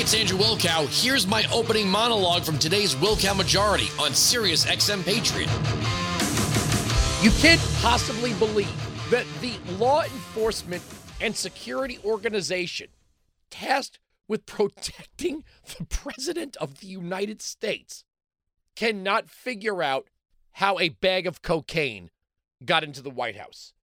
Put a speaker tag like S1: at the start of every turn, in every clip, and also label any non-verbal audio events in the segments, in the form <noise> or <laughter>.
S1: It's Andrew Wilkow. Here's my opening monologue from today's Wilkow Majority on Sirius XM Patriot.
S2: You can't possibly believe that the law enforcement and security organization tasked with protecting the President of the United States cannot figure out how a bag of cocaine got into the White House.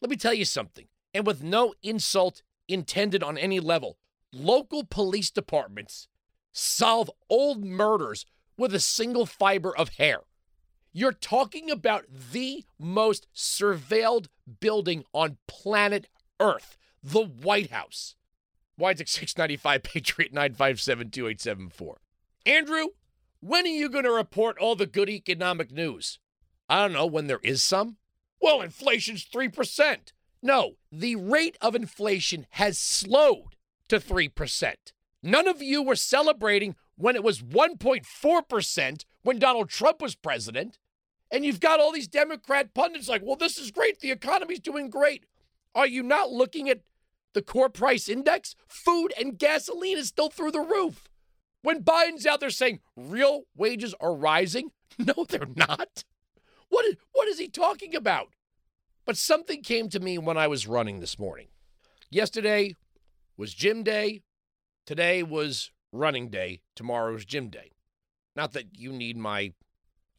S2: Let me tell you something, and with no insult intended on any level, local police departments solve old murders with a single fiber of hair. You're talking about the most surveilled building on planet Earth, the White House. Widesick 695 Patriot 957 2874. Andrew, when are you going to report all the good economic news? I don't know, when there is some? Well, inflation's 3%. No, the rate of inflation has slowed to 3%. None of you were celebrating when it was 1.4% when Donald Trump was president. And you've got all these Democrat pundits like, well, this is great. The economy's doing great. Are you not looking at the core price index? Food and gasoline is still through the roof. When Biden's out there saying real wages are rising, <laughs> no, they're not. What is, what is he talking about? But something came to me when I was running this morning. Yesterday was gym day. Today was running day. Tomorrow's gym day. Not that you need my,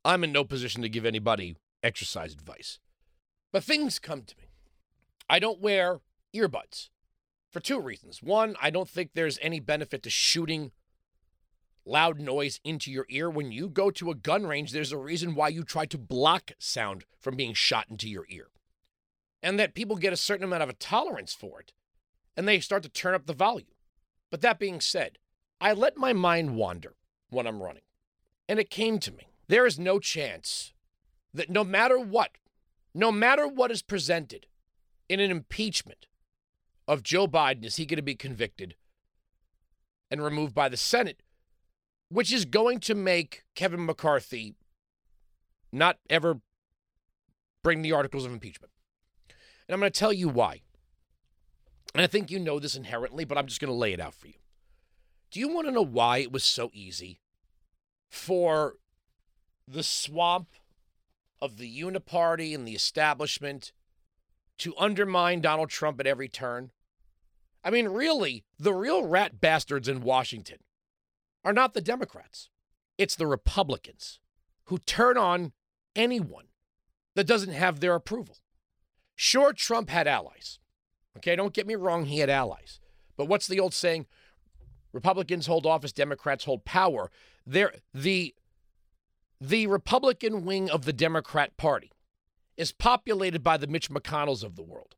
S2: I'm in no position to give anybody exercise advice. But things come to me. I don't wear earbuds for two reasons. One, I don't think there's any benefit to shooting loud noise into your ear. When you go to a gun range, there's a reason why you try to block sound from being shot into your ear. And that people get a certain amount of a tolerance for it and they start to turn up the volume. But that being said, I let my mind wander when I'm running. And it came to me there is no chance that no matter what, no matter what is presented in an impeachment of Joe Biden, is he going to be convicted and removed by the Senate which is going to make Kevin McCarthy not ever bring the articles of impeachment. And I'm going to tell you why. And I think you know this inherently, but I'm just going to lay it out for you. Do you want to know why it was so easy for the swamp of the uniparty and the establishment to undermine Donald Trump at every turn? I mean, really, the real rat bastards in Washington are not the Democrats, it's the Republicans who turn on anyone that doesn't have their approval. Sure, Trump had allies. Okay, don't get me wrong, he had allies. But what's the old saying? Republicans hold office, Democrats hold power. They're, the, the Republican wing of the Democrat Party is populated by the Mitch McConnells of the world.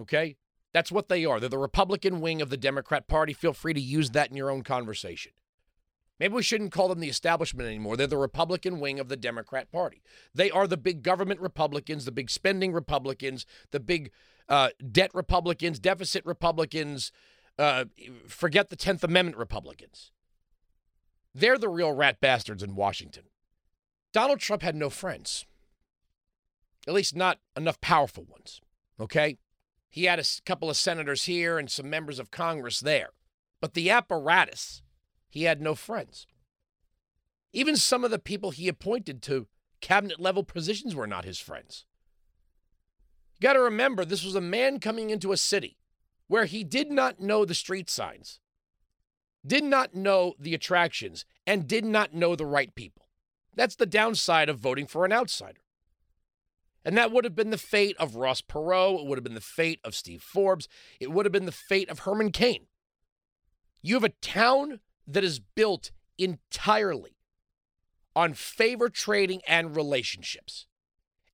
S2: Okay? That's what they are. They're the Republican wing of the Democrat Party. Feel free to use that in your own conversation. Maybe we shouldn't call them the establishment anymore. They're the Republican wing of the Democrat Party. They are the big government Republicans, the big spending Republicans, the big uh, debt Republicans, deficit Republicans, uh, forget the 10th Amendment Republicans. They're the real rat bastards in Washington. Donald Trump had no friends, at least not enough powerful ones. Okay? He had a couple of senators here and some members of Congress there. But the apparatus, he had no friends. Even some of the people he appointed to cabinet level positions were not his friends. You got to remember, this was a man coming into a city where he did not know the street signs, did not know the attractions, and did not know the right people. That's the downside of voting for an outsider. And that would have been the fate of Ross Perot. It would have been the fate of Steve Forbes. It would have been the fate of Herman Cain. You have a town that is built entirely on favor trading and relationships.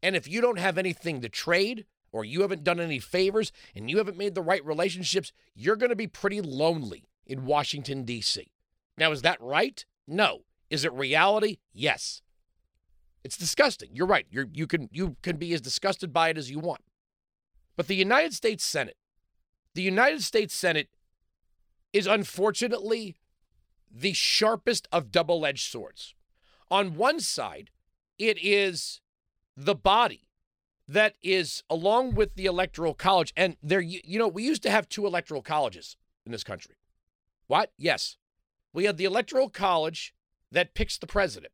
S2: And if you don't have anything to trade, or you haven't done any favors, and you haven't made the right relationships, you're going to be pretty lonely in Washington, D.C. Now, is that right? No. Is it reality? Yes. It's disgusting. You're right. You're, you can you can be as disgusted by it as you want. But the United States Senate, the United States Senate is unfortunately the sharpest of double edged swords. On one side, it is the body that is along with the electoral college and there you, know we used to have two electoral colleges in this country what yes we had the Electoral College that picks the president,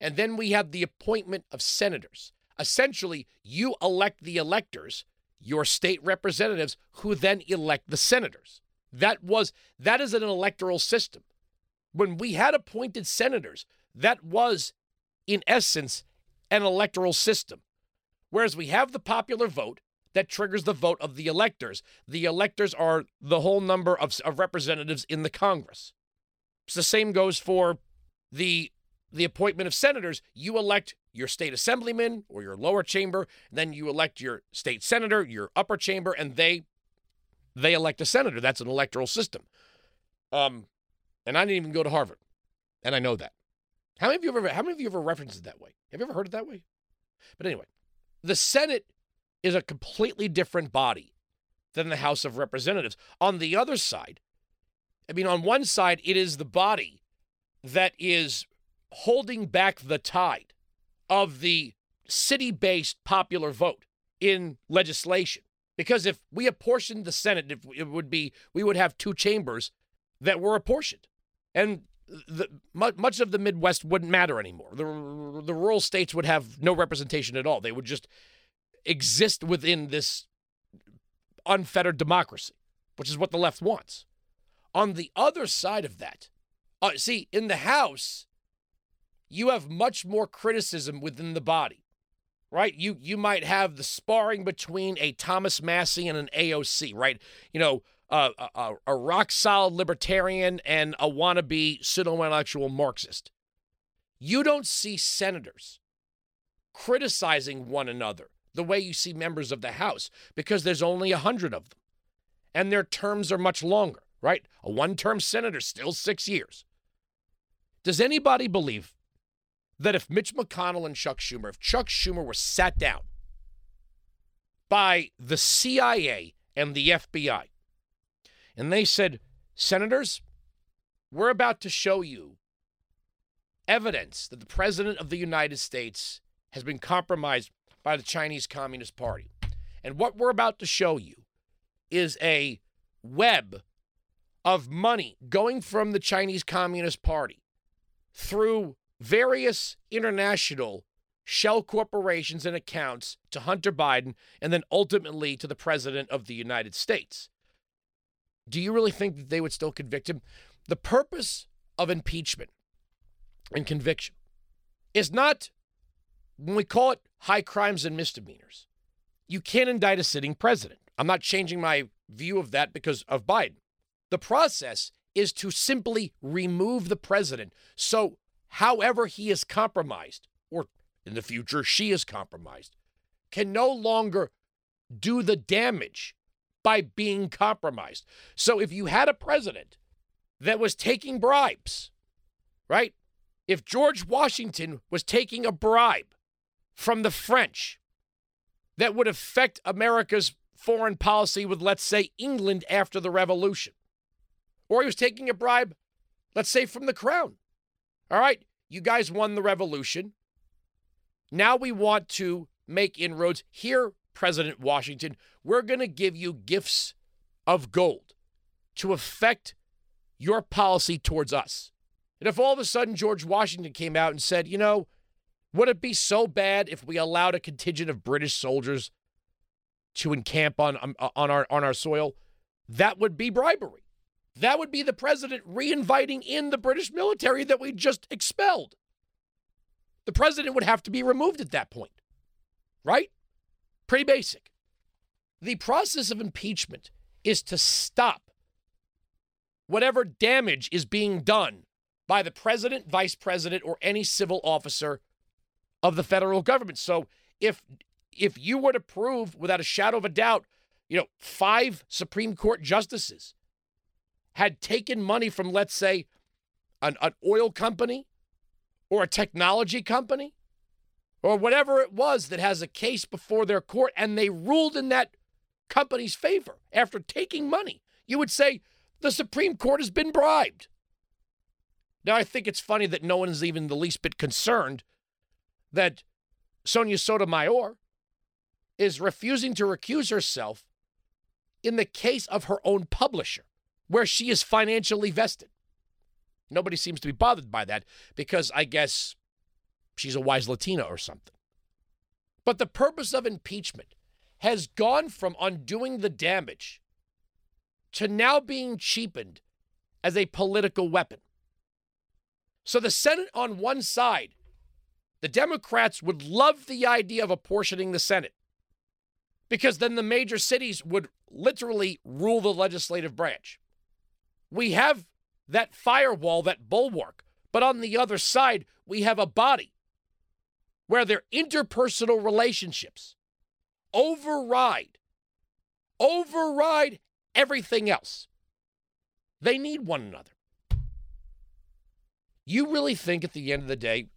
S2: and then we have the appointment of senators. Essentially, you elect the electors, your state representatives, who then elect the senators. That was that is an electoral system. When we had appointed senators, that was in essence an electoral system. Whereas we have the popular vote that triggers the vote of the electors. The electors are the whole number of, of representatives in the Congress. So the same goes for the the appointment of senators. You elect your state assemblyman or your lower chamber, then you elect your state senator, your upper chamber, and they they elect a senator. That's an electoral system. Um, and I didn't even go to Harvard, and I know that. How many of you ever how many of you ever referenced it that way? Have you ever heard it that way? But anyway, the Senate is a completely different body than the House of Representatives. On the other side, I mean, on one side, it is the body that is holding back the tide of the city based popular vote in legislation. Because if we apportioned the Senate, it would be we would have two chambers that were apportioned, and the, much of the Midwest wouldn't matter anymore. The the rural states would have no representation at all. They would just exist within this unfettered democracy, which is what the left wants. On the other side of that, uh, see, in the House, you have much more criticism within the body, right? You you might have the sparring between a Thomas Massie and an AOC, right? You know, a, a rock solid libertarian and a wannabe pseudo intellectual Marxist. You don't see senators criticizing one another the way you see members of the House because there's only a hundred of them, and their terms are much longer, right? A one-term senator still six years. Does anybody believe that if Mitch McConnell and Chuck Schumer, if Chuck Schumer were sat down by the CIA and the FBI, and they said, Senators, we're about to show you evidence that the President of the United States has been compromised by the Chinese Communist Party. And what we're about to show you is a web of money going from the Chinese Communist Party through various international shell corporations and accounts to Hunter Biden and then ultimately to the President of the United States. Do you really think that they would still convict him? The purpose of impeachment and conviction is not when we call it high crimes and misdemeanors, you can't indict a sitting president. I'm not changing my view of that because of Biden. The process is to simply remove the president. So, however, he is compromised, or in the future, she is compromised, can no longer do the damage by being compromised. So, if you had a president that was taking bribes, right? If George Washington was taking a bribe from the French that would affect America's foreign policy with, let's say, England after the revolution. Or he was taking a bribe, let's say, from the crown. All right, you guys won the revolution. Now we want to make inroads. Here, President Washington, we're going to give you gifts of gold to affect your policy towards us. And if all of a sudden George Washington came out and said, you know, would it be so bad if we allowed a contingent of British soldiers to encamp on um, uh, on our on our soil? That would be bribery. That would be the president reinviting in the British military that we just expelled. The president would have to be removed at that point. Right? Pretty basic. The process of impeachment is to stop whatever damage is being done by the president, vice president, or any civil officer of the federal government. So if if you were to prove without a shadow of a doubt, you know, five Supreme Court justices had taken money from, let's say, an, an oil company or a technology company or whatever it was that has a case before their court and they ruled in that company's favor after taking money, you would say the Supreme Court has been bribed. Now, I think it's funny that no one is even the least bit concerned that Sonia Sotomayor is refusing to recuse herself in the case of her own publisher, where she is financially vested. Nobody seems to be bothered by that because I guess she's a wise Latina or something. But the purpose of impeachment has gone from undoing the damage to now being cheapened as a political weapon. So the Senate on one side, the Democrats would love the idea of apportioning the Senate because then the major cities would literally rule the legislative branch. We have that firewall, that bulwark, but on the other side, we have a body where their interpersonal relationships override override everything else. They need one another. You really think at the end of the day,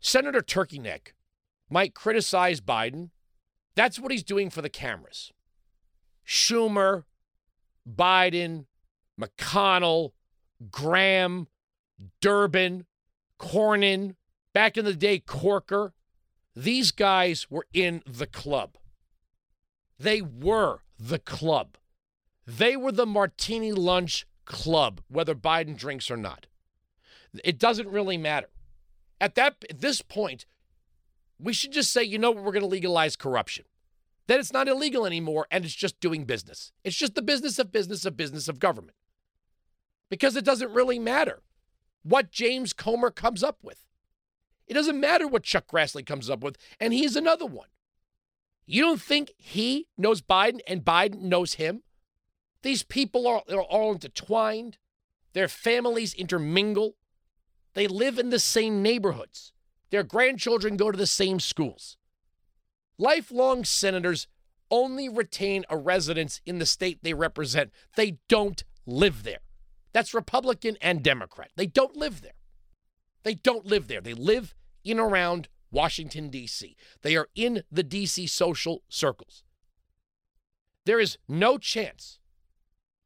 S2: Senator Turkey Neck might criticize Biden? That's what he's doing for the cameras. Schumer, Biden, McConnell, Graham, Durbin, Cornyn, back in the day, Corker. These guys were in the club. They were the club. They were the martini lunch club, whether Biden drinks or not. It doesn't really matter. At that at this point, we should just say, you know what, we're going to legalize corruption. Then it's not illegal anymore and it's just doing business. It's just the business of business of business of government. Because it doesn't really matter what James Comer comes up with. It doesn't matter what Chuck Grassley comes up with, and he's another one. You don't think he knows Biden and Biden knows him? These people are, are all intertwined. Their families intermingle. They live in the same neighborhoods. Their grandchildren go to the same schools. Lifelong senators only retain a residence in the state they represent. They don't live there. That's Republican and Democrat. They don't live there. They don't live there. They live in around Washington, D.C. They are in the D.C. social circles. There is no chance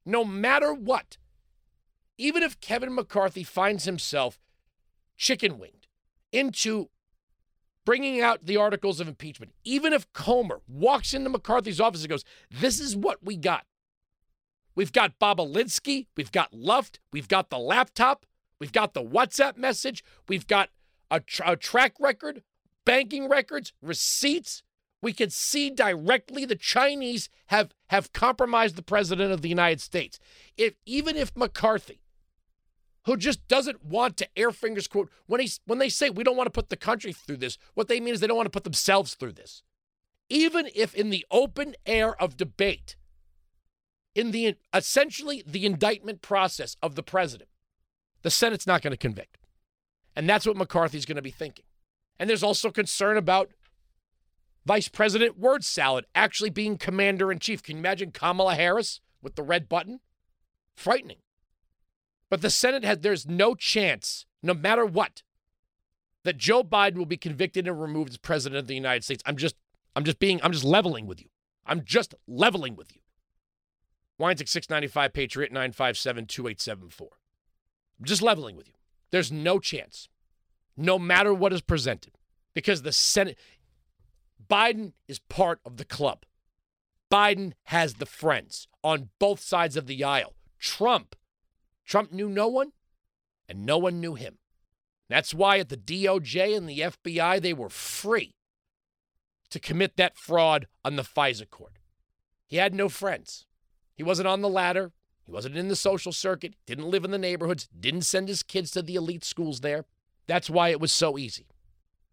S2: no matter what. Even if Kevin McCarthy finds himself chicken winged into bringing out the articles of impeachment, even if Comer walks into McCarthy's office and goes, This is what we got. We've got Bobulinski, we've got Luft, we've got the laptop, we've got the WhatsApp message, we've got a, a track record, banking records, receipts, we can see directly the Chinese have have compromised the president of the United States. If even if McCarthy, who just doesn't want to air fingers quote when he when they say we don't want to put the country through this, what they mean is they don't want to put themselves through this. Even if in the open air of debate, in the essentially the indictment process of the president, the Senate's not going to convict. And that's what McCarthy's going to be thinking. And there's also concern about Vice President word salad actually being commander in chief. Can you imagine Kamala Harris with the red button? Frightening. But the Senate has, there's no chance, no matter what, that Joe Biden will be convicted and removed as president of the United States. I'm just, I'm just being, I'm just leveling with you. I'm just leveling with you. Wines 695 Patriot 957 2874. I'm just leveling with you. There's no chance, no matter what is presented, because the Senate, Biden is part of the club. Biden has the friends on both sides of the aisle. Trump, Trump knew no one, and no one knew him. That's why at the DOJ and the FBI, they were free to commit that fraud on the FISA court. He had no friends. He wasn't on the ladder. He wasn't in the social circuit, didn't live in the neighborhoods, didn't send his kids to the elite schools there. That's why it was so easy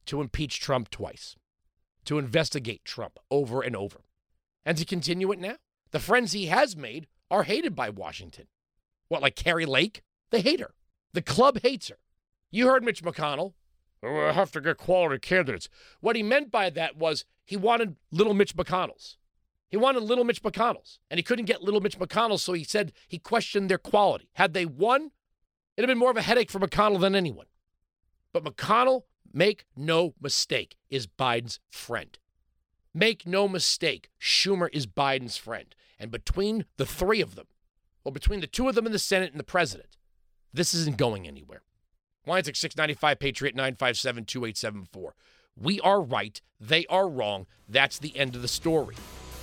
S2: to impeach Trump twice to investigate Trump over and over and to continue it now. The friends he has made are hated by Washington. What, like Kari Lake? They hate her. The club hates her. You heard Mitch McConnell. Oh, I have to get quality candidates. What he meant by that was he wanted little Mitch McConnells. He wanted little Mitch McConnells, and he couldn't get little Mitch McConnell, so he said he questioned their quality. Had they won, it'd have been more of a headache for McConnell than anyone. But McConnell Make no mistake, is Biden's friend. Make no mistake, Schumer is Biden's friend. And between the three of them, or between the two of them in the Senate and the president, this isn't going anywhere. Lions 695 Patriot 957 2874. We are right. They are wrong. That's the end of the story.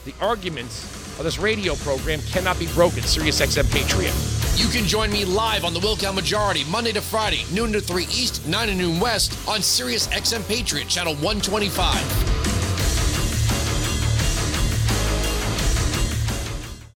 S2: The arguments of this radio program cannot be broken. SiriusXM Patriot.
S1: You can join me live on the Wilkow Majority Monday to Friday, noon to 3 East, 9 to noon West on Sirius XM Patriot Channel 125.